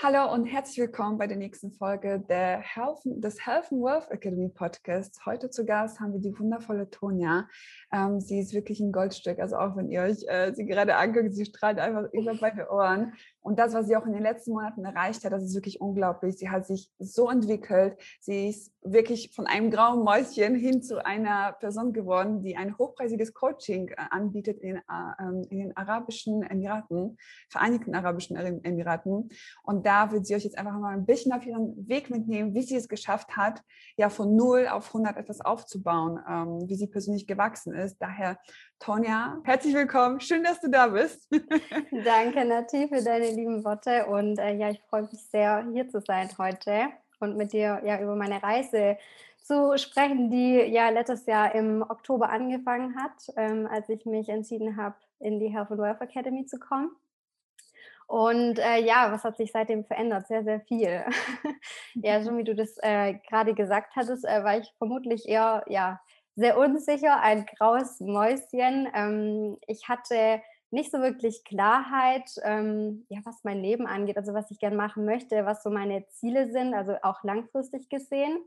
Hallo und herzlich willkommen bei der nächsten Folge der Health, des Health and Wealth Academy Podcasts. Heute zu Gast haben wir die wundervolle Tonja. Ähm, sie ist wirklich ein Goldstück. Also auch wenn ihr euch äh, sie gerade anguckt, sie strahlt einfach über beide Ohren. Und das, was sie auch in den letzten Monaten erreicht hat, das ist wirklich unglaublich. Sie hat sich so entwickelt. Sie ist wirklich von einem grauen Mäuschen hin zu einer Person geworden, die ein hochpreisiges Coaching äh, anbietet in, äh, ähm, in den Arabischen Emiraten, Vereinigten Arabischen Emiraten. Und da wird sie euch jetzt einfach mal ein bisschen auf ihren Weg mitnehmen, wie sie es geschafft hat, ja von 0 auf 100 etwas aufzubauen, ähm, wie sie persönlich gewachsen ist. Daher Tonja, herzlich willkommen. Schön, dass du da bist. Danke, Nati, für deine lieben Worte. Und äh, ja, ich freue mich sehr, hier zu sein heute und mit dir ja über meine Reise zu sprechen, die ja letztes Jahr im Oktober angefangen hat, ähm, als ich mich entschieden habe, in die Health and Wealth Academy zu kommen. Und äh, ja, was hat sich seitdem verändert? Sehr, sehr viel. ja, so wie du das äh, gerade gesagt hattest, äh, war ich vermutlich eher ja, sehr unsicher, ein graues Mäuschen. Ähm, ich hatte nicht so wirklich Klarheit, ähm, ja, was mein Leben angeht, also was ich gern machen möchte, was so meine Ziele sind, also auch langfristig gesehen.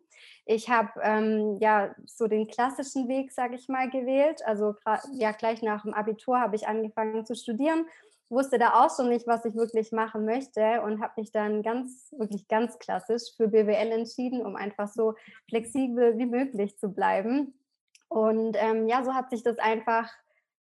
Ich habe ähm, ja so den klassischen Weg, sage ich mal, gewählt. Also ja gleich nach dem Abitur habe ich angefangen zu studieren, wusste da auch schon nicht, was ich wirklich machen möchte und habe mich dann ganz wirklich ganz klassisch für BWL entschieden, um einfach so flexibel wie möglich zu bleiben. Und ähm, ja, so hat sich das einfach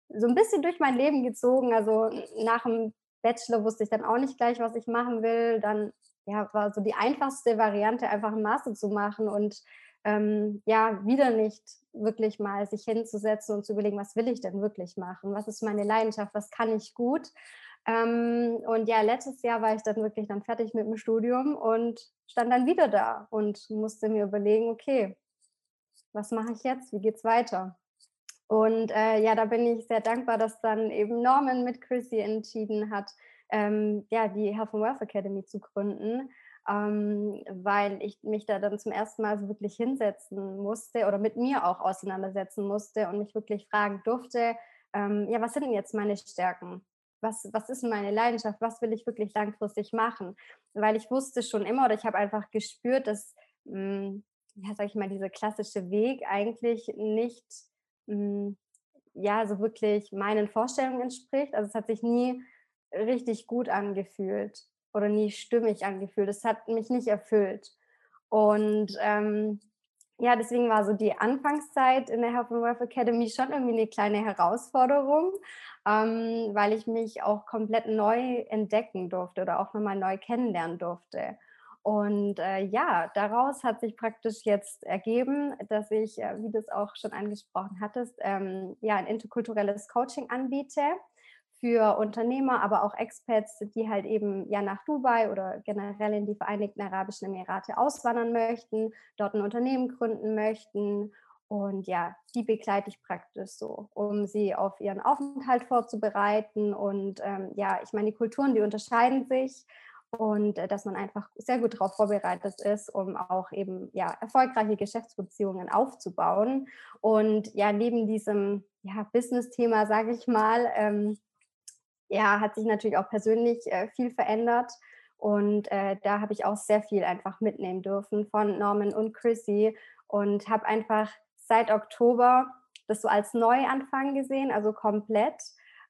so ein bisschen durch mein Leben gezogen. Also nach dem Bachelor wusste ich dann auch nicht gleich, was ich machen will. Dann ja, war so die einfachste Variante, einfach ein Master zu machen und ähm, ja, wieder nicht wirklich mal sich hinzusetzen und zu überlegen, was will ich denn wirklich machen? Was ist meine Leidenschaft? Was kann ich gut? Ähm, und ja, letztes Jahr war ich dann wirklich dann fertig mit dem Studium und stand dann wieder da und musste mir überlegen, okay, was mache ich jetzt? Wie geht's weiter? Und äh, ja, da bin ich sehr dankbar, dass dann eben Norman mit Chrissy entschieden hat, ähm, ja, die Health and Wealth Academy zu gründen, ähm, weil ich mich da dann zum ersten Mal so wirklich hinsetzen musste oder mit mir auch auseinandersetzen musste und mich wirklich fragen durfte, ähm, ja, was sind denn jetzt meine Stärken? Was, was ist meine Leidenschaft? Was will ich wirklich langfristig machen? Weil ich wusste schon immer oder ich habe einfach gespürt, dass mh, hm, ja, sag ich mal, dieser klassische Weg eigentlich nicht, mh, hm, ja, so wirklich meinen Vorstellungen entspricht. Also es hat sich nie richtig gut angefühlt oder nie stimmig angefühlt. Es hat mich nicht erfüllt. Und ähm, ja, deswegen war so die Anfangszeit in der Health and Wealth Academy schon irgendwie eine kleine Herausforderung, ähm, weil ich mich auch komplett neu entdecken durfte oder auch nochmal neu kennenlernen durfte. Und äh, ja, daraus hat sich praktisch jetzt ergeben, dass ich, äh, wie du es auch schon angesprochen hattest, ähm, ja, ein interkulturelles Coaching anbiete für Unternehmer, aber auch Expats, die halt eben ja nach Dubai oder generell in die Vereinigten Arabischen Emirate auswandern möchten, dort ein Unternehmen gründen möchten. Und ja, die begleite ich praktisch so, um sie auf ihren Aufenthalt vorzubereiten. Und ähm, ja, ich meine, die Kulturen, die unterscheiden sich und äh, dass man einfach sehr gut darauf vorbereitet ist, um auch eben ja erfolgreiche Geschäftsbeziehungen aufzubauen. Und ja, neben diesem ja, Business-Thema, sage ich mal, ähm, ja, hat sich natürlich auch persönlich äh, viel verändert. Und äh, da habe ich auch sehr viel einfach mitnehmen dürfen von Norman und Chrissy und habe einfach seit Oktober das so als Neuanfang gesehen, also komplett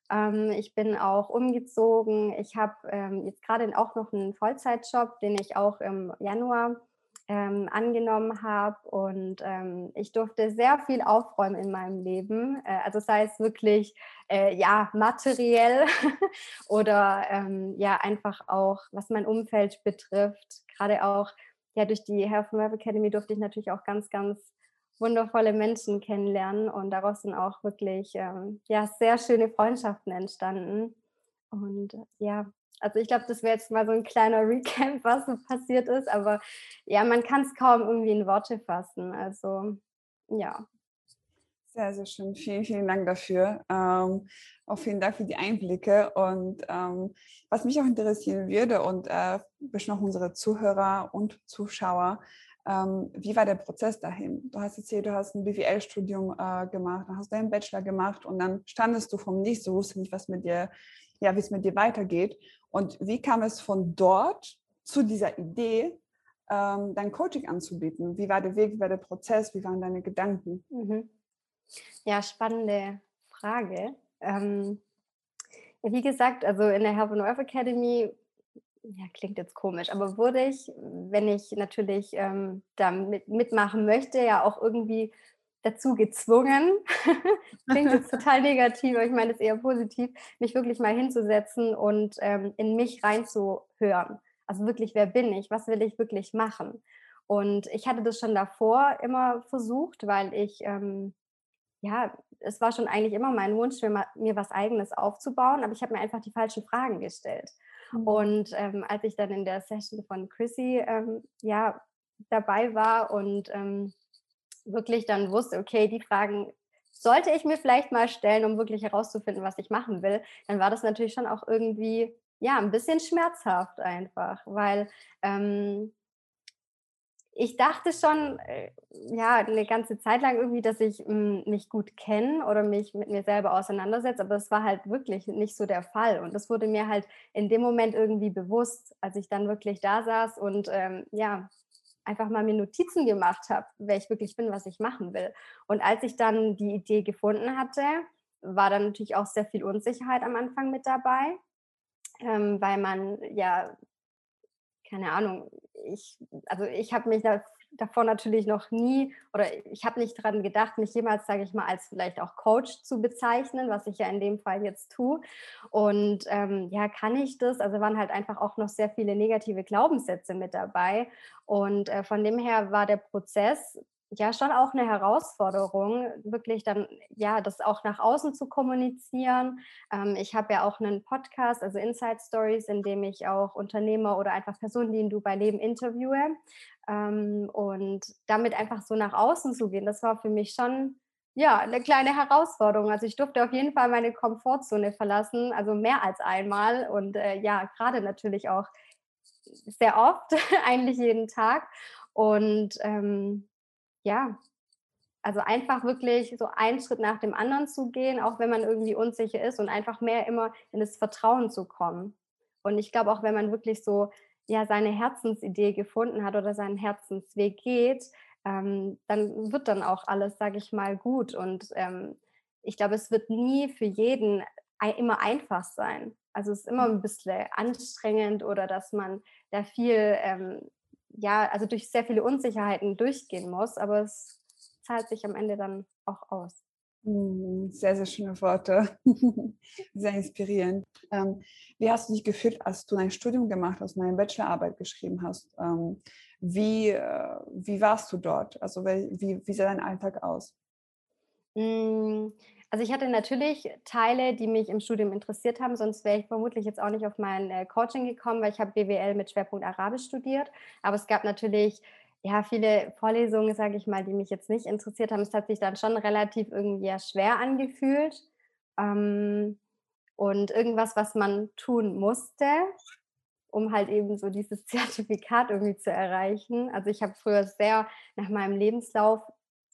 ähm, ich bin auch umgezogen. Ich habe ähm, jetzt gerade auch noch einen Vollzeitjob, den ich auch im Januar ähm, angenommen habe. Und ähm, ich durfte sehr viel aufräumen in meinem Leben. Äh, also sei es wirklich äh, ja materiell oder ähm, ja einfach auch, was mein Umfeld betrifft. Gerade auch ja durch die Health and Web Academy durfte ich natürlich auch ganz, ganz wundervolle Menschen kennenlernen und daraus sind auch wirklich ähm, ja, sehr schöne Freundschaften entstanden. Und ja, also ich glaube, das wäre jetzt mal so ein kleiner Recap, was so passiert ist, aber ja, man kann es kaum irgendwie in Worte fassen. Also ja. Sehr, sehr schön. Vielen, vielen Dank dafür. Ähm, auch vielen Dank für die Einblicke. Und ähm, was mich auch interessieren würde und äh, bestimmt auch unsere Zuhörer und Zuschauer, ähm, wie war der Prozess dahin? Du hast erzählt, du hast ein BWL-Studium äh, gemacht, dann hast du deinen Bachelor gemacht und dann standest du vom Nichts, du wusstest nicht, was mit dir, ja, wie es mit dir weitergeht. Und wie kam es von dort zu dieser Idee, ähm, dein Coaching anzubieten? Wie war der Weg, wie war der Prozess, wie waren deine Gedanken? Mhm. Ja, spannende Frage. Ähm, wie gesagt, also in der Health and Earth Academy, ja, klingt jetzt komisch, aber wurde ich, wenn ich natürlich ähm, da mit, mitmachen möchte, ja auch irgendwie dazu gezwungen, klingt jetzt total negativ, aber ich meine es eher positiv, mich wirklich mal hinzusetzen und ähm, in mich reinzuhören. Also wirklich, wer bin ich? Was will ich wirklich machen? Und ich hatte das schon davor immer versucht, weil ich, ähm, ja, es war schon eigentlich immer mein Wunsch, mir, mir was Eigenes aufzubauen, aber ich habe mir einfach die falschen Fragen gestellt. Mhm. Und ähm, als ich dann in der Session von Chrissy ähm, ja, dabei war und ähm, wirklich dann wusste, okay, die Fragen sollte ich mir vielleicht mal stellen, um wirklich herauszufinden, was ich machen will, dann war das natürlich schon auch irgendwie, ja, ein bisschen schmerzhaft einfach, weil ähm, ich dachte schon, äh, ja, eine ganze Zeit lang irgendwie, dass ich hm, mich gut kenne oder mich mit mir selber auseinandersetze, aber das war halt wirklich nicht so der Fall. Und das wurde mir halt in dem Moment irgendwie bewusst, als ich dann wirklich da saß und ähm, ja, einfach mal mir Notizen gemacht habe, wer ich wirklich bin, was ich machen will. Und als ich dann die Idee gefunden hatte, war dann natürlich auch sehr viel Unsicherheit am Anfang mit dabei, ähm, weil man ja, keine Ahnung, ich, also ich habe mich da davor natürlich noch nie oder ich habe nicht daran gedacht, mich jemals, sage ich mal, als vielleicht auch Coach zu bezeichnen, was ich ja in dem Fall jetzt tue. Und ähm, ja, kann ich das? Also waren halt einfach auch noch sehr viele negative Glaubenssätze mit dabei. Und äh, von dem her war der Prozess ja schon auch eine Herausforderung, wirklich dann ja das auch nach außen zu kommunizieren. Ähm, ich habe ja auch einen Podcast, also Inside Stories, in dem ich auch Unternehmer oder einfach Personen, die in Dubai leben, interviewe. Ähm, und damit einfach so nach außen zu gehen, das war für mich schon ja eine kleine Herausforderung. Also ich durfte auf jeden Fall meine Komfortzone verlassen, also mehr als einmal und äh, ja gerade natürlich auch sehr oft, eigentlich jeden Tag. Und ähm, ja, also einfach wirklich so einen Schritt nach dem anderen zu gehen, auch wenn man irgendwie unsicher ist und einfach mehr immer in das Vertrauen zu kommen. Und ich glaube auch, wenn man wirklich so ja seine Herzensidee gefunden hat oder seinen Herzensweg geht, ähm, dann wird dann auch alles, sage ich mal, gut. Und ähm, ich glaube, es wird nie für jeden immer einfach sein. Also es ist immer ein bisschen anstrengend oder dass man da viel ähm, ja, also durch sehr viele Unsicherheiten durchgehen muss, aber es zahlt sich am Ende dann auch aus. Mhm, sehr, sehr schöne Worte. Sehr inspirierend. Ähm, wie hast du dich gefühlt, als du dein Studium gemacht hast, deine Bachelorarbeit geschrieben hast? Ähm, wie, äh, wie warst du dort? Also wie, wie sah dein Alltag aus? Also ich hatte natürlich Teile, die mich im Studium interessiert haben, sonst wäre ich vermutlich jetzt auch nicht auf mein äh, Coaching gekommen, weil ich habe BWL mit Schwerpunkt Arabisch studiert. Aber es gab natürlich ja viele Vorlesungen, sage ich mal, die mich jetzt nicht interessiert haben. Es hat sich dann schon relativ irgendwie schwer angefühlt. Ähm, und irgendwas, was man tun musste, um halt eben so dieses Zertifikat irgendwie zu erreichen. Also ich habe früher sehr nach meinem Lebenslauf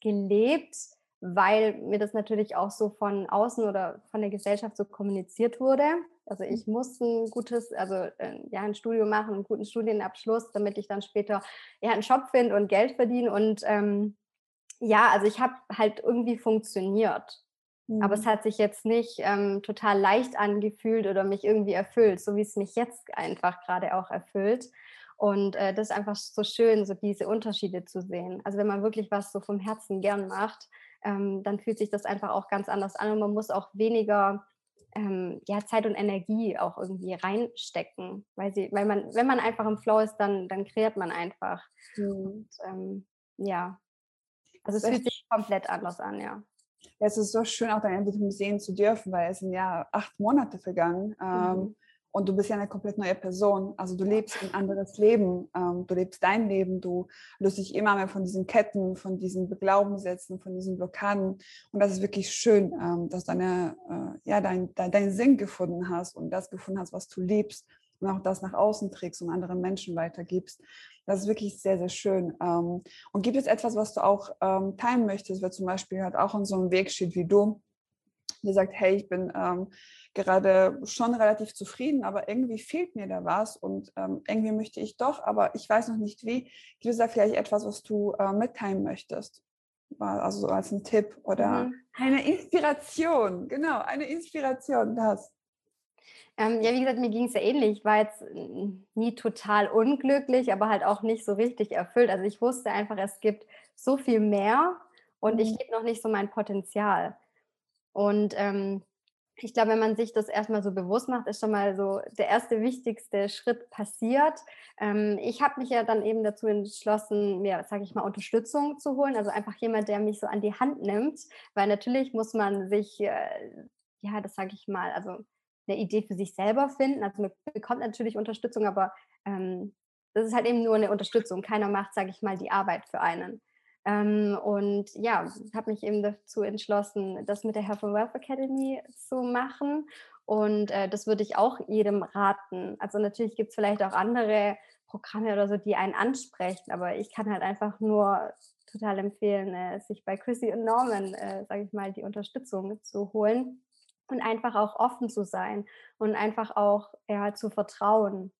gelebt weil mir das natürlich auch so von außen oder von der Gesellschaft so kommuniziert wurde. Also ich mhm. muss ein gutes, also äh, ja, ein Studium machen, einen guten Studienabschluss, damit ich dann später ja einen Job finde und Geld verdiene. Und ähm, ja, also ich habe halt irgendwie funktioniert. Mhm. Aber es mhm. hat sich jetzt nicht ähm, total leicht angefühlt oder mich irgendwie erfüllt, so wie es mich jetzt einfach gerade auch erfüllt. Und äh, das ist einfach so schön, so diese Unterschiede zu sehen. Also wenn man wirklich was so vom Herzen gern macht, ähm, dann fühlt sich das einfach auch ganz anders an und man muss auch weniger ähm, ja, Zeit und Energie auch irgendwie reinstecken, weil sie, weil man, wenn man einfach im Flow ist, dann, dann kreiert man einfach. Mhm. Und, ähm, ja, also es fühlt sich komplett anders an, ja. Es ist so schön, auch deine Entwicklung sehen zu dürfen, weil es sind ja acht Monate vergangen. Ähm, mhm und du bist ja eine komplett neue Person. Also du lebst ein anderes Leben, ähm, du lebst dein Leben, du löst dich immer mehr von diesen Ketten, von diesen Glaubenssätzen, von diesen Blockaden. Und das ist wirklich schön, ähm, dass deine, äh, ja, dein, dein, deinen Sinn gefunden hast und das gefunden hast, was du liebst und auch das nach außen trägst und anderen Menschen weitergibst. Das ist wirklich sehr, sehr schön. Ähm, und gibt es etwas, was du auch teilen möchtest, wer zum Beispiel halt auch in so einem Weg steht wie du? der sagt, hey, ich bin gerade schon relativ zufrieden, aber irgendwie fehlt mir da was und ähm, irgendwie möchte ich doch, aber ich weiß noch nicht wie. Gibt es da vielleicht etwas, was du äh, mitteilen möchtest? Also so als ein Tipp oder mhm. eine Inspiration, genau, eine Inspiration, das. Ähm, ja, wie gesagt, mir ging es ja ähnlich. Ich war jetzt nie total unglücklich, aber halt auch nicht so richtig erfüllt. Also ich wusste einfach, es gibt so viel mehr und mhm. ich lebe noch nicht so mein Potenzial. Und ähm, ich glaube, wenn man sich das erstmal so bewusst macht, ist schon mal so der erste wichtigste Schritt passiert. Ähm, ich habe mich ja dann eben dazu entschlossen, mir, sage ich mal, Unterstützung zu holen. Also einfach jemand, der mich so an die Hand nimmt, weil natürlich muss man sich, äh, ja, das sage ich mal, also eine Idee für sich selber finden. Also man bekommt natürlich Unterstützung, aber ähm, das ist halt eben nur eine Unterstützung. Keiner macht, sage ich mal, die Arbeit für einen. Ähm, und ja, habe mich eben dazu entschlossen, das mit der Health and Wealth Academy zu machen. Und äh, das würde ich auch jedem raten. Also natürlich gibt es vielleicht auch andere Programme oder so, die einen ansprechen, aber ich kann halt einfach nur total empfehlen, äh, sich bei Chrissy und Norman, äh, sage ich mal, die Unterstützung zu holen und einfach auch offen zu sein und einfach auch ja, zu vertrauen.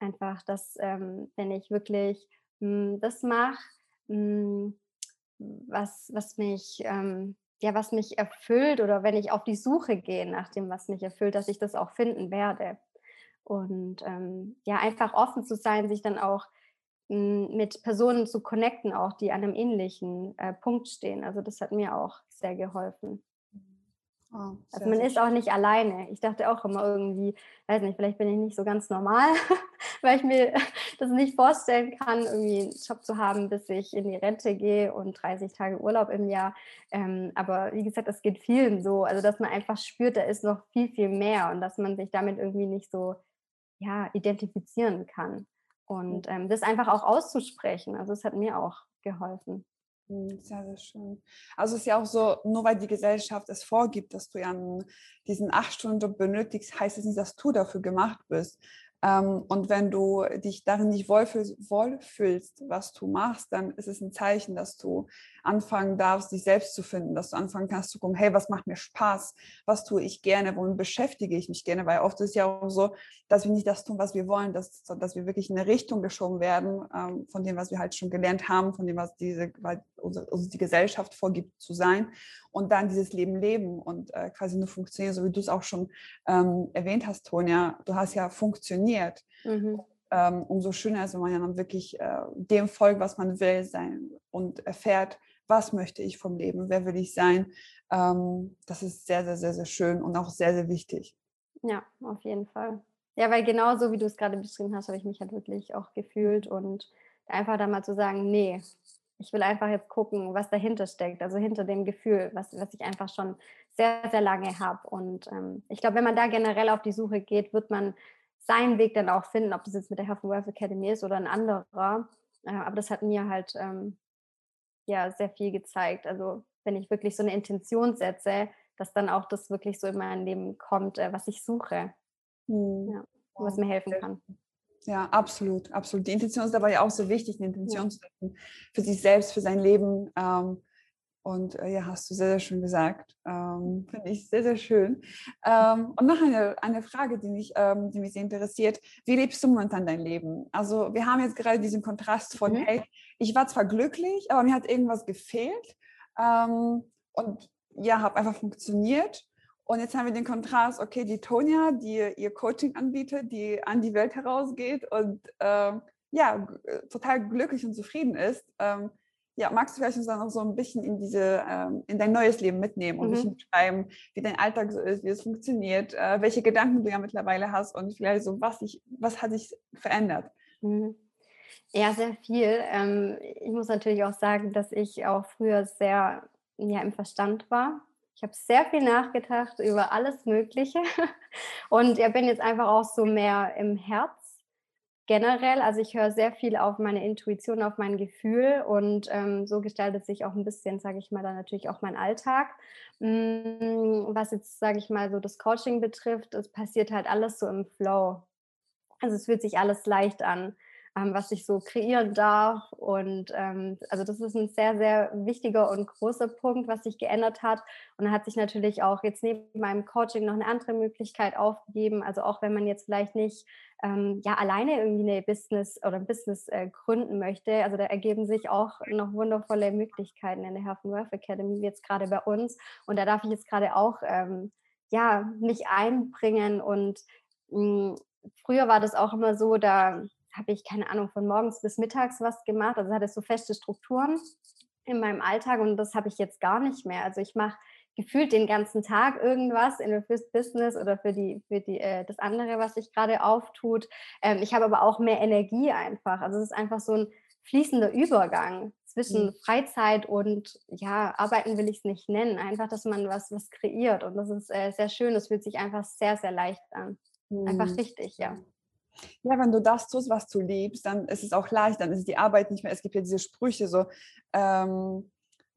Einfach, dass ähm, wenn ich wirklich mh, hm, das mache, hm, was, was mich, ähm, ja, was mich erfüllt oder wenn ich auf die Suche gehe nach dem, was mich erfüllt, dass ich das auch finden werde. Und ähm, ja, einfach offen zu sein, sich dann auch hm, mit Personen zu connecten, auch die an einem ähnlichen äh, Punkt stehen. Also das hat mir auch sehr geholfen. Oh, also man ist auch nicht alleine. Ich dachte auch immer irgendwie, weiß nicht, vielleicht bin ich nicht so ganz normal, weil ich mir das nicht vorstellen kann, irgendwie einen Job zu haben, bis ich in die Rente gehe und 30 Tage Urlaub im Jahr. Ähm, aber wie gesagt, das geht vielen so. Also dass man einfach spürt, da ist noch viel, viel mehr und dass man sich damit irgendwie nicht so ja, identifizieren kann. Und ähm, das einfach auch auszusprechen. Also es hat mir auch geholfen. Hm, sehr, sehr schön. Also es ist ja auch so, nur weil die Gesellschaft es vorgibt, dass du ja diesen acht Stunden benötigst, heißt es nicht, dass du dafür gemacht bist. Ähm, und wenn du dich darin nicht wohlfühlst, was du machst, dann ist es ein Zeichen, dass du anfangen darfst, dich selbst zu finden, dass du anfangen kannst zu gucken, hey, was macht mir Spaß, was tue ich gerne, womit beschäftige ich mich gerne, weil oft ist es ja auch so, dass wir nicht das tun, was wir wollen, dass, dass wir wirklich in eine Richtung geschoben werden ähm, von dem, was wir halt schon gelernt haben, von dem, was diese, uns die Gesellschaft vorgibt zu sein und dann dieses Leben leben und äh, quasi nur funktionieren, so wie du es auch schon ähm, erwähnt hast, Tonja, du hast ja funktioniert. Mhm. Ähm, umso schöner ist, wenn man ja dann wirklich äh, dem folgt, was man will sein und erfährt, was möchte ich vom Leben, wer will ich sein. Ähm, das ist sehr, sehr, sehr, sehr schön und auch sehr, sehr wichtig. Ja, auf jeden Fall. Ja, weil genauso wie du es gerade beschrieben hast, habe ich mich halt wirklich auch gefühlt und einfach da mal zu sagen, nee, ich will einfach jetzt gucken, was dahinter steckt, also hinter dem Gefühl, was, was ich einfach schon sehr, sehr lange habe. Und ähm, ich glaube, wenn man da generell auf die Suche geht, wird man seinen Weg dann auch finden, ob das jetzt mit der Health and Wealth Academy ist oder ein anderer. Äh, aber das hat mir halt ähm, ja sehr viel gezeigt. Also wenn ich wirklich so eine Intention setze, dass dann auch das wirklich so in mein Leben kommt, äh, was ich suche. Hm. Ja, was mir helfen kann. Ja, absolut, absolut. Die Intention ist dabei ja auch so wichtig, eine Intention ja. zu setzen für sich selbst, für sein Leben. Ähm, und äh, ja, hast du sehr, sehr schön gesagt. Ähm, Finde ich sehr, sehr schön. Ähm, und noch eine, eine Frage, die mich, ähm, die mich sehr interessiert. Wie lebst du momentan dein Leben? Also wir haben jetzt gerade diesen Kontrast von, mhm. hey, ich war zwar glücklich, aber mir hat irgendwas gefehlt. Ähm, und ja, habe einfach funktioniert. Und jetzt haben wir den Kontrast, okay, die Tonia, die ihr Coaching anbietet, die an die Welt herausgeht und ähm, ja, total glücklich und zufrieden ist. Ja, magst du vielleicht uns dann auch so ein bisschen in diese, ähm, in dein neues Leben mitnehmen und mhm. ein bisschen beschreiben, wie dein Alltag so ist, wie es funktioniert, äh, welche Gedanken du ja mittlerweile hast und vielleicht so, was, ich, was hat sich verändert? Mhm. Ja, sehr viel. Ähm, ich muss natürlich auch sagen, dass ich auch früher sehr ja, im Verstand war. Ich habe sehr viel nachgedacht über alles Mögliche und ja, bin jetzt einfach auch so mehr im Herz generell, also ich höre sehr viel auf meine Intuition, auf mein Gefühl und ähm, so gestaltet sich auch ein bisschen, sage ich mal, dann natürlich auch mein Alltag. Hm, was jetzt, sage ich mal, so das Coaching betrifft, es passiert halt alles so im Flow. Also es fühlt sich alles leicht an. Ähm, was ich so kreieren darf. Und ähm, also das ist ein sehr, sehr wichtiger und großer Punkt, was sich geändert hat. Und da hat sich natürlich auch jetzt neben meinem Coaching noch eine andere Möglichkeit aufgegeben. Also auch wenn man jetzt vielleicht nicht ähm, ja alleine irgendwie eine Business oder ein Business äh, gründen möchte. Also da ergeben sich auch noch wundervolle Möglichkeiten in der Health and Wealth Academy, jetzt gerade bei uns. Und da darf ich jetzt gerade auch ähm, ja mich einbringen und mh, hm, früher war das auch immer so, da habe ich, keine Ahnung, von morgens bis mittags was gemacht. Also hatte so feste Strukturen in meinem Alltag und das habe ich jetzt gar nicht mehr. Also ich mache gefühlt den ganzen Tag irgendwas in fürs Business oder für die für die äh, das andere, was sich gerade auftut. Ähm, ich habe aber auch mehr Energie einfach. Also es ist einfach so ein fließender Übergang zwischen mhm. Freizeit und ja Arbeiten will ich es nicht nennen. Einfach, dass man was was kreiert und das ist äh, sehr schön. Das fühlt sich einfach sehr sehr leicht an. Mhm. Einfach richtig, ja. Ja, wenn du das tust, was du liebst, dann ist es auch leicht, dann ist die Arbeit nicht mehr. Es gibt ja diese Sprüche, so, ähm,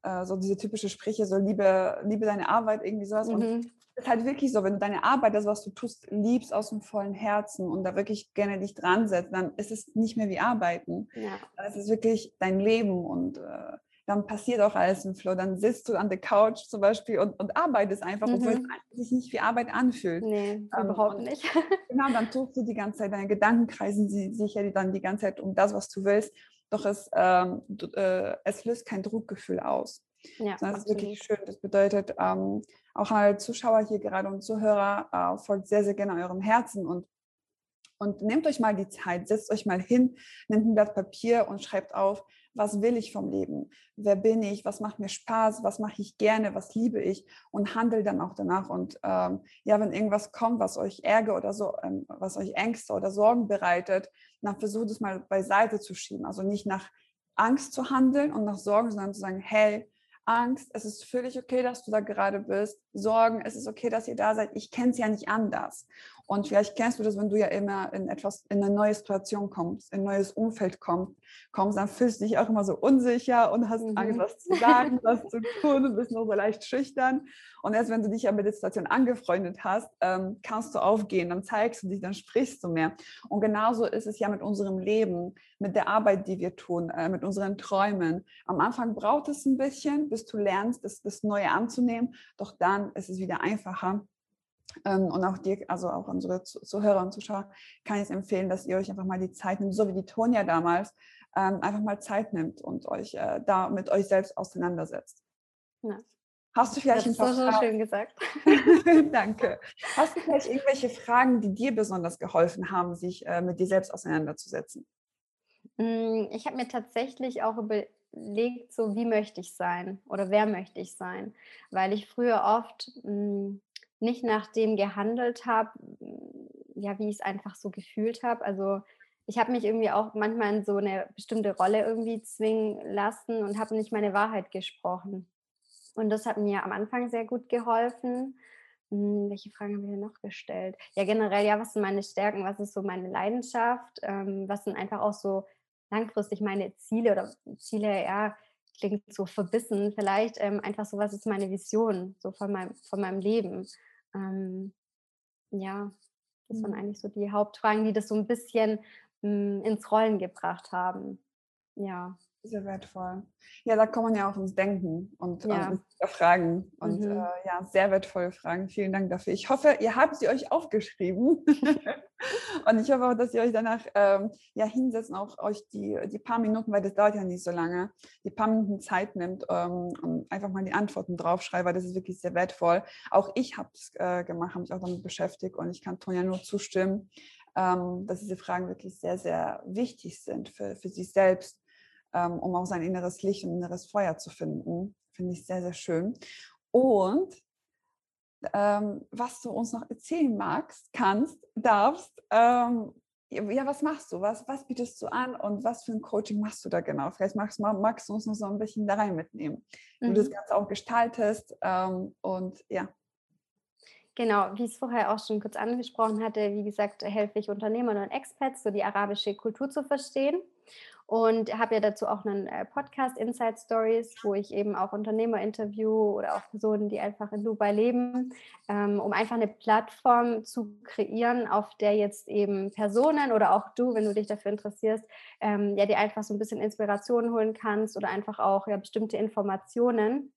äh, so diese typische Sprüche, so liebe, liebe deine Arbeit, irgendwie sowas. Mhm. Und es ist halt wirklich so, wenn du deine Arbeit, das, was du tust, liebst aus dem vollen Herzen und da wirklich gerne dich dran setzt, dann ist es nicht mehr wie Arbeiten. Ja. Es ist wirklich dein Leben und äh, dann passiert auch alles im Flow. Dann sitzt du an der Couch zum Beispiel und, und arbeitest einfach, mhm. obwohl es sich nicht wie Arbeit anfühlt. Nee, ähm, überhaupt nicht. genau, dann tust du die ganze Zeit, deine Gedanken kreisen sie sich ja dann die ganze Zeit um das, was du willst. Doch es, ähm, du, äh, es löst kein Druckgefühl aus. Ja, das ist wirklich schön. Das bedeutet, ähm, auch alle Zuschauer hier gerade und Zuhörer äh, folgt sehr, sehr gerne eurem Herzen und und nehmt euch mal die Zeit, setzt euch mal hin, nehmt ein Blatt Papier und schreibt auf, was will ich vom Leben? Wer bin ich? Was macht mir Spaß? Was mache ich gerne? Was liebe ich? Und handelt dann auch danach. Und ähm, ja, wenn irgendwas kommt, was euch Ärger oder so, ähm, was euch Ängste oder Sorgen bereitet, dann versucht es mal beiseite zu schieben. Also nicht nach Angst zu handeln und nach Sorgen, sondern zu sagen, hey, Angst, es ist völlig okay, dass du da gerade bist. Sorgen, es ist okay, dass ihr da seid. Ich kenne es ja nicht anders. Und vielleicht kennst du das, wenn du ja immer in etwas, in eine neue Situation kommst, in ein neues Umfeld kommst, kommst, dann fühlst du dich auch immer so unsicher und hast mhm. Angst, was zu sagen, was zu tun und bist noch so leicht schüchtern. Und erst wenn du dich ja mit der Situation angefreundet hast, ähm, kannst du aufgehen, dann zeigst du dich, dann sprichst du mehr. Und genauso ist es ja mit unserem Leben, mit der Arbeit, die wir tun, äh, mit unseren Träumen. Am Anfang braucht es ein bisschen, bis du lernst, das, das Neue anzunehmen. Doch dann ist es wieder einfacher und auch dir, also auch unsere Zuhörer und Zuschauer, kann ich es empfehlen, dass ihr euch einfach mal die Zeit nimmt, so wie die Tonja damals, ähm, einfach mal Zeit nimmt und euch äh, da mit euch selbst auseinandersetzt. Ja. Hast du vielleicht das ein paar so Fragen? schön gesagt. Danke. Hast du vielleicht irgendwelche Fragen, die dir besonders geholfen haben, sich äh, mit dir selbst auseinanderzusetzen? Hm, ich habe mir tatsächlich auch überlegt, so wie möchte ich sein oder wer möchte ich sein, weil ich früher oft mh, hm, nicht nach dem gehandelt habe, ja, wie ich es einfach so gefühlt habe. Also ich habe mich irgendwie auch manchmal in so eine bestimmte Rolle irgendwie zwingen lassen und habe nicht meine Wahrheit gesprochen. Und das hat mir am Anfang sehr gut geholfen. Hm, welche Fragen haben wir noch gestellt? Ja, generell, ja, was sind meine Stärken, was ist so meine Leidenschaft, ähm, was sind einfach auch so langfristig meine Ziele oder Ziele, ja, klingt so verbissen, vielleicht ähm, einfach so, was ist meine Vision so von meinem, von meinem Leben. Ähm, ja, das waren mhm. eigentlich so die Hauptfragen, die das so ein bisschen mh, hm, ins Rollen gebracht haben. Ja. Sehr wertvoll. Ja, da kommen ja auch ins Denken und ja. äh, Fragen. Und mhm. äh, ja, sehr wertvolle Fragen. Vielen Dank dafür. Ich hoffe, ihr habt sie euch aufgeschrieben. und ich hoffe auch, dass ihr euch danach ähm, ja hinsetzen, auch euch die, die paar Minuten, weil das dauert ja nicht so lange, die paar Minuten Zeit nimmt ähm, und einfach mal die Antworten draufschreibt, weil das ist wirklich sehr wertvoll. Auch ich habe es äh, gemacht, habe mich auch damit beschäftigt und ich kann Tonja nur zustimmen, ähm, dass diese Fragen wirklich sehr, sehr wichtig sind für, für sich selbst ähm, um auch sein inneres Licht und inneres Feuer zu finden. Finde ich sehr, sehr schön. Und ähm, was du uns noch erzählen magst, kannst, darfst, ähm, ja, was machst du? Was, was bietest du an und was für ein Coaching machst du da genau? Vielleicht magst, magst du uns noch so ein bisschen da rein mitnehmen, wie mhm. du das mhm. Ganze auch gestaltest ähm, und ja. Genau, wie ich es vorher auch schon kurz angesprochen hatte, wie gesagt, helfe ich Unternehmern und Expats, so die arabische Kultur zu verstehen. Und habe ja dazu auch einen äh, Podcast Inside Stories, wo ich eben auch Unternehmer interview oder auch Personen, die einfach in Dubai leben, ähm, um einfach eine Plattform zu kreieren, auf der jetzt eben Personen oder auch du, wenn du dich dafür interessierst, ähm, ja, dir einfach so ein bisschen Inspiration holen kannst oder einfach auch ja bestimmte Informationen,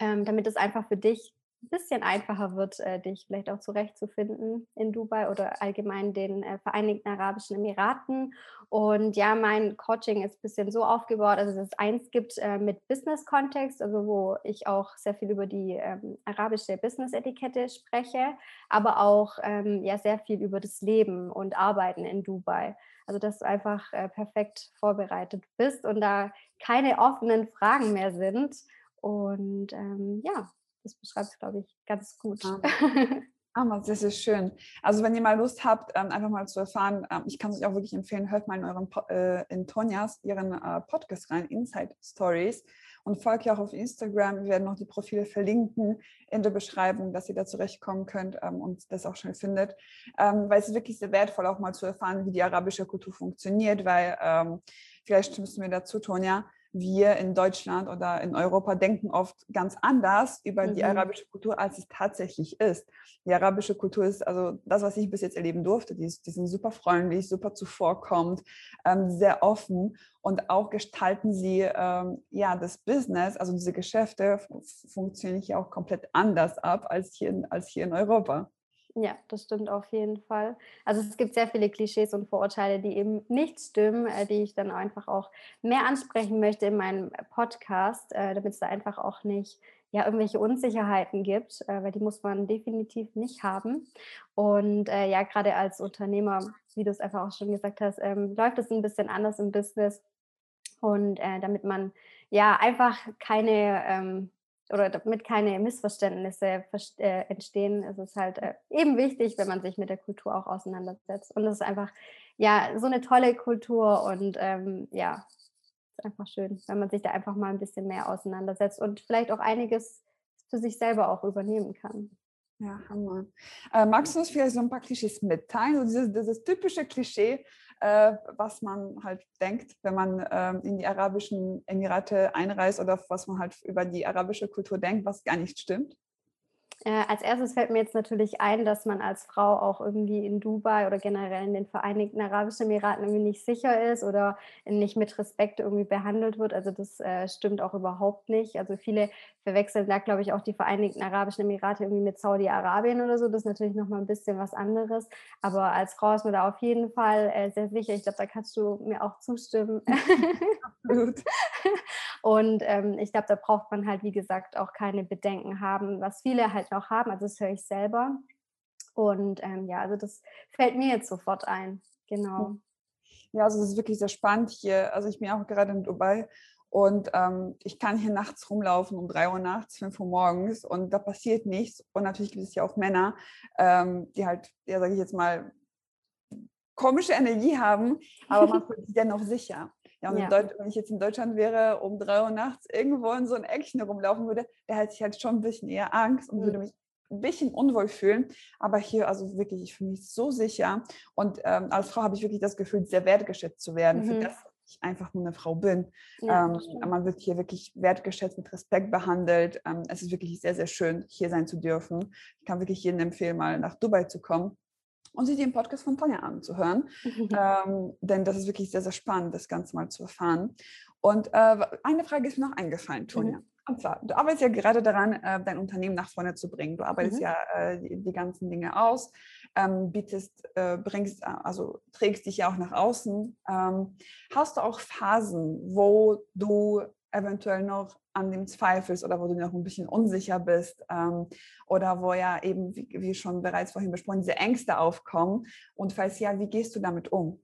ähm, damit es einfach für dich ein bisschen einfacher wird, äh, dich vielleicht auch zurechtzufinden in Dubai oder allgemein den äh, Vereinigten Arabischen Emiraten. Und ja, mein Coaching ist ein bisschen so aufgebaut, also dass es eins gibt äh, mit Business-Kontext, also wo ich auch sehr viel über die ähm, arabische Business-Etikette spreche, aber auch ähm, ja sehr viel über das Leben und Arbeiten in Dubai. Also dass du einfach äh, perfekt vorbereitet bist und da keine offenen Fragen mehr sind. Und ähm, ja, das beschreibt es, glaube ich, ganz gut. Ah. Ah, das ist schön. Also wenn ihr mal Lust habt, ähm, einfach mal zu erfahren, ähm, ich kann es euch auch wirklich empfehlen, hört mal in euren äh, in Tonjas ihren äh, Podcast rein, Inside Stories und folgt ihr auch auf Instagram. Wir werden noch die Profile verlinken in der Beschreibung, dass ihr da zurechtkommen könnt ähm, und das auch schnell findet. weil es ist wirklich sehr wertvoll, auch mal zu erfahren, wie die arabische Kultur funktioniert, weil vielleicht müssen wir dazu, Tonja, wir in Deutschland oder in Europa denken oft ganz anders über mhm. die arabische Kultur, als es tatsächlich ist. Die arabische Kultur ist, also das, was ich bis jetzt erleben durfte, die, die sind super freundlich, super zuvorkommend, ähm, sehr offen und auch gestalten sie ähm, ja das Business, also diese Geschäfte funktionieren hier auch komplett anders ab als hier in, als hier in Europa. Ja, das stimmt auf jeden Fall. Also es gibt sehr viele Klischees und Vorurteile, die eben nicht stimmen, äh, die ich dann einfach auch mehr ansprechen möchte in meinem Podcast, äh, damit es da einfach auch nicht ja, irgendwelche Unsicherheiten gibt, äh, weil die muss man definitiv nicht haben. Und äh, ja, gerade als Unternehmer, wie du es einfach auch schon gesagt hast, ähm, läuft es ein bisschen anders im Business. Und äh, damit man ja einfach keine ähm, oder damit keine Missverständnisse äh, entstehen, ist es halt äh, eben wichtig, wenn man sich mit der Kultur auch auseinandersetzt. Und es ist einfach ja so eine tolle Kultur und ähm, ja, ist einfach schön, wenn man sich da einfach mal ein bisschen mehr auseinandersetzt und vielleicht auch einiges für sich selber auch übernehmen kann. Ja, Hammer. Äh, magst du uns vielleicht so ein paar Klischees mitteilen? So dieses, dieses typische Klischee, äh, was man halt denkt, wenn man ähm, in die Arabischen Emirate einreist oder was man halt über die arabische Kultur denkt, was gar nicht stimmt? Äh, als erstes fällt mir jetzt natürlich ein, dass man als Frau auch irgendwie in Dubai oder generell in den Vereinigten Arabischen Emiraten irgendwie nicht sicher ist oder nicht mit Respekt irgendwie behandelt wird. Also das äh, stimmt auch überhaupt nicht. Also viele verwechseln da, glaube ich, auch die Vereinigten Arabischen Emirate irgendwie mit Saudi-Arabien oder so. Das ist natürlich nochmal ein bisschen was anderes. Aber als Frau ist man da auf jeden Fall äh, sehr sicher. Ich glaube, da kannst du mir auch zustimmen. Absolut. Und ähm, ich glaube, da braucht man halt, wie gesagt, auch keine Bedenken haben, was viele halt noch haben. Also das höre ich selber. Und ähm, ja, also das fällt mir jetzt sofort ein. Genau. Ja, also es ist wirklich sehr spannend hier. Also ich bin auch gerade in Dubai und ähm, ich kann hier nachts rumlaufen um drei Uhr nachts, fünf Uhr morgens und da passiert nichts. Und natürlich gibt es ja auch Männer, ähm, die halt, ja, sage ich jetzt mal, komische Energie haben, aber man fühlt sich dennoch sicher. Ja, und ja. wenn ich jetzt in Deutschland wäre, um drei Uhr nachts irgendwo in so ein Eckchen rumlaufen würde, da hätte ich halt schon ein bisschen eher Angst und mhm. würde mich ein bisschen unwohl fühlen. Aber hier, also wirklich, ich fühle mich so sicher. Und ähm, als Frau habe ich wirklich das Gefühl, sehr wertgeschätzt zu werden mhm. für das, ich einfach nur eine Frau bin. Ja, ähm, man wird hier wirklich wertgeschätzt, mit Respekt behandelt. Ähm, es ist wirklich sehr, sehr schön, hier sein zu dürfen. Ich kann wirklich jedem empfehlen, mal nach Dubai zu kommen und sich den Podcast von Tonja anzuhören. ähm, denn das ist wirklich sehr, sehr spannend, das Ganze mal zu erfahren. Und äh, eine Frage ist mir noch eingefallen, Tonja. Mhm. Und zwar, du arbeitest ja gerade daran, äh, dein Unternehmen nach vorne zu bringen. Du arbeitest mhm. ja äh, die, die, ganzen Dinge aus, ähm, bietest, äh, bringst, äh, also trägst dich ja auch nach außen. Ähm, hast du auch Phasen, wo du eventuell noch an dem zweifelst oder wo du noch ein bisschen unsicher bist ähm, oder wo ja eben, wie, wie, schon bereits vorhin besprochen, diese Ängste aufkommen? Und falls ja, wie gehst du damit um?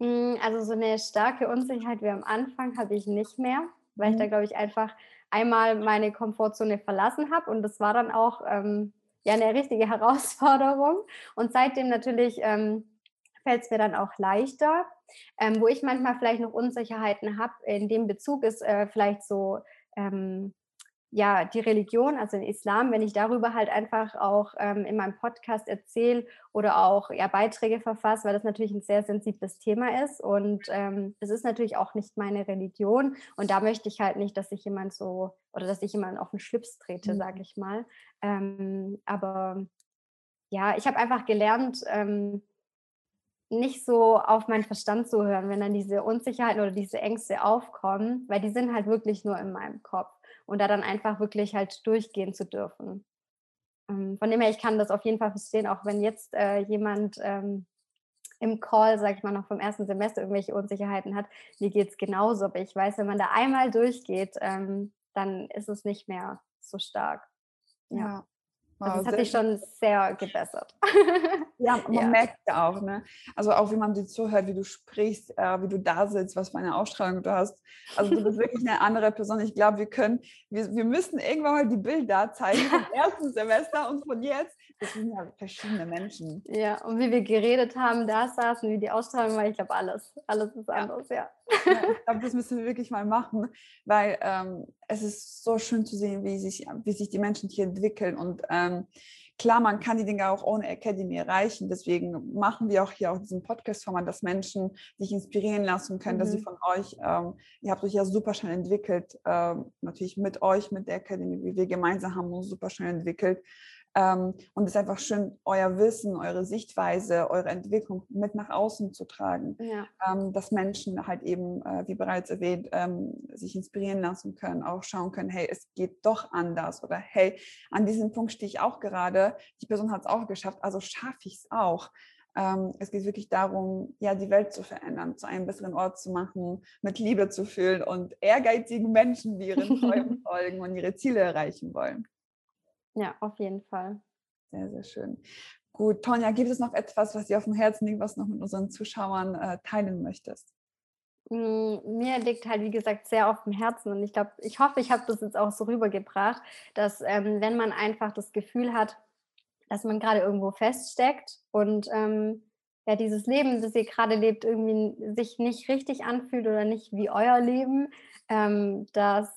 Hm, also so eine starke Unsicherheit wie am Anfang habe ich nicht mehr, weil mhm. ich da, mhm. glaube ich, einfach einmal meine Komfortzone verlassen habe und das war dann auch ähm, ja eine richtige Herausforderung. Und seitdem natürlich ähm, fällt es mir dann auch leichter. Ähm, wo ich manchmal vielleicht noch Unsicherheiten habe in dem Bezug ist äh, vielleicht so ähm, ja, die Religion, also den Islam, wenn ich darüber halt einfach auch ähm, in meinem Podcast erzähle oder auch ja, Beiträge verfasse, weil das natürlich ein sehr sensibles Thema ist und ähm, es ist natürlich auch nicht meine Religion und da möchte ich halt nicht, dass sich jemand so oder dass ich jemanden auf den Schlips trete, mhm. sage ich mal. Ähm, aber ja, ich habe einfach gelernt, ähm, nicht so auf meinen Verstand zu hören, wenn dann diese Unsicherheiten oder diese Ängste aufkommen, weil die sind halt wirklich nur in meinem Kopf und da dann einfach wirklich halt durchgehen zu dürfen. Ähm, von dem her, ich kann das auf jeden Fall verstehen, auch wenn jetzt äh, jemand ähm, im Call, sag ich mal, noch vom ersten Semester irgendwelche Unsicherheiten hat, mir geht es genauso. Aber ich weiß, wenn man da einmal durchgeht, ähm, dann ist es nicht mehr so stark. Ja. ja. Also das hat sich schon sehr gebessert. Ja, man ja. merkt ja auch, ne? Also auch wie man dir zuhört, wie du sprichst, äh, wie du da sitzt, was für eine Ausstrahlung du hast. Also du bist wirklich eine andere Person. Ich glaube, wir können, wir, wir müssen irgendwann mal die Bilder zeigen vom ersten Semester und von jetzt. Das sind ja verschiedene Menschen. Ja, und wie wir geredet haben, da saßen, wie die Ausstrahlung war, ich glaube, alles, alles ist anders, ja. ja. ja ich glaube, das müssen wir wirklich mal machen, weil ähm, es ist so schön zu sehen, wie sich, wie sich die Menschen hier entwickeln und ähm, klar, man kann die Dinge auch ohne Academy erreichen. Deswegen machen wir auch hier auch diesen Podcast-Format, dass Menschen sich inspirieren lassen können, mhm. dass sie mhm. von euch, ähm, ihr habt euch ja super schnell entwickelt, ähm, natürlich mit euch, mit der Academy, wie wir gemeinsam haben uns super schnell entwickelt. Ähm, und es ist einfach schön, euer Wissen, eure Sichtweise, eure Entwicklung mit nach außen zu tragen, ja. ähm, dass Menschen halt eben, äh, wie bereits erwähnt, ähm, sich inspirieren lassen können, auch schauen können, hey, es geht doch anders oder hey, an diesem Punkt stehe ich auch gerade, die Person hat es auch geschafft, also schaffe ich es auch. Es geht wirklich darum, ja, die Welt zu verändern, zu einem besseren Ort zu machen, mit Liebe zu füllen und ehrgeizigen Menschen, die ihren Träumen folgen und ihre Ziele erreichen wollen. Ja, auf jeden Fall. Sehr, sehr schön. Gut, Tonja, gibt es noch etwas, was dir auf dem Herzen liegt, was du noch mit unseren Zuschauern äh, teilen möchtest? Hm, mir liegt halt, wie gesagt, sehr auf dem Herzen und ich glaube, ich hoffe, ich habe das jetzt auch so rübergebracht, dass ähm, wenn man einfach das Gefühl hat, dass man gerade irgendwo feststeckt und ähm, ja, dieses Leben, das ihr gerade lebt, irgendwie sich nicht richtig anfühlt oder nicht wie euer Leben, ähm, dass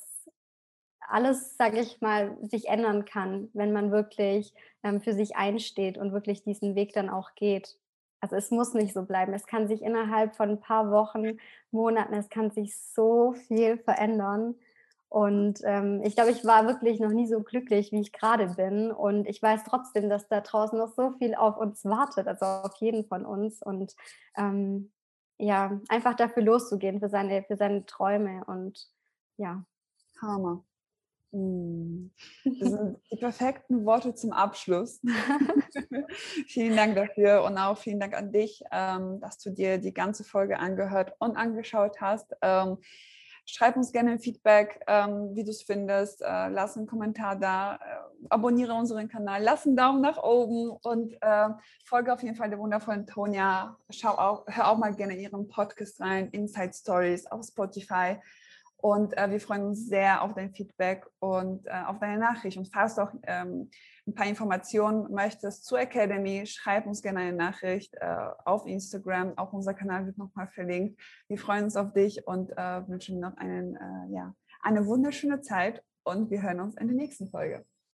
alles, sage ich mal, sich ändern kann, wenn man wirklich ähm, für sich einsteht und wirklich diesen Weg dann auch geht. Also es muss nicht so bleiben. Es kann sich innerhalb von ein paar Wochen, Monaten, es kann sich so viel verändern. Und ähm, ich glaube, ich war wirklich noch nie so glücklich, wie ich gerade bin. Und ich weiß trotzdem, dass da draußen noch so viel auf uns wartet, also auf jeden von uns. Und ähm, ja, einfach dafür loszugehen, für seine, für seine Träume. Und ja. Hammer. Hm. Das sind die perfekten Worte zum Abschluss. vielen Dank dafür und auch vielen Dank an dich, ähm, dass du dir die ganze Folge angehört und angeschaut hast. Ähm, schreib uns gerne ein Feedback, ähm, wie du es findest. Äh, lass einen Kommentar da, äh, abonniere unseren Kanal, lass einen Daumen nach oben und äh, folge auf jeden Fall der wundervollen Tonja. Schau auch, hör auch mal gerne ihren Podcast rein, Inside Stories auf Spotify. Und äh, wir freuen uns sehr auf dein Feedback und äh, auf deine Nachricht. Und falls du auch ähm, ein paar Informationen möchtest zur Academy, schreib uns gerne eine Nachricht äh, auf Instagram. Auch unser Kanal wird nochmal verlinkt. Wir freuen uns auf dich und äh, wünschen noch einen, äh, ja, eine wunderschöne Zeit und wir hören uns in der nächsten Folge.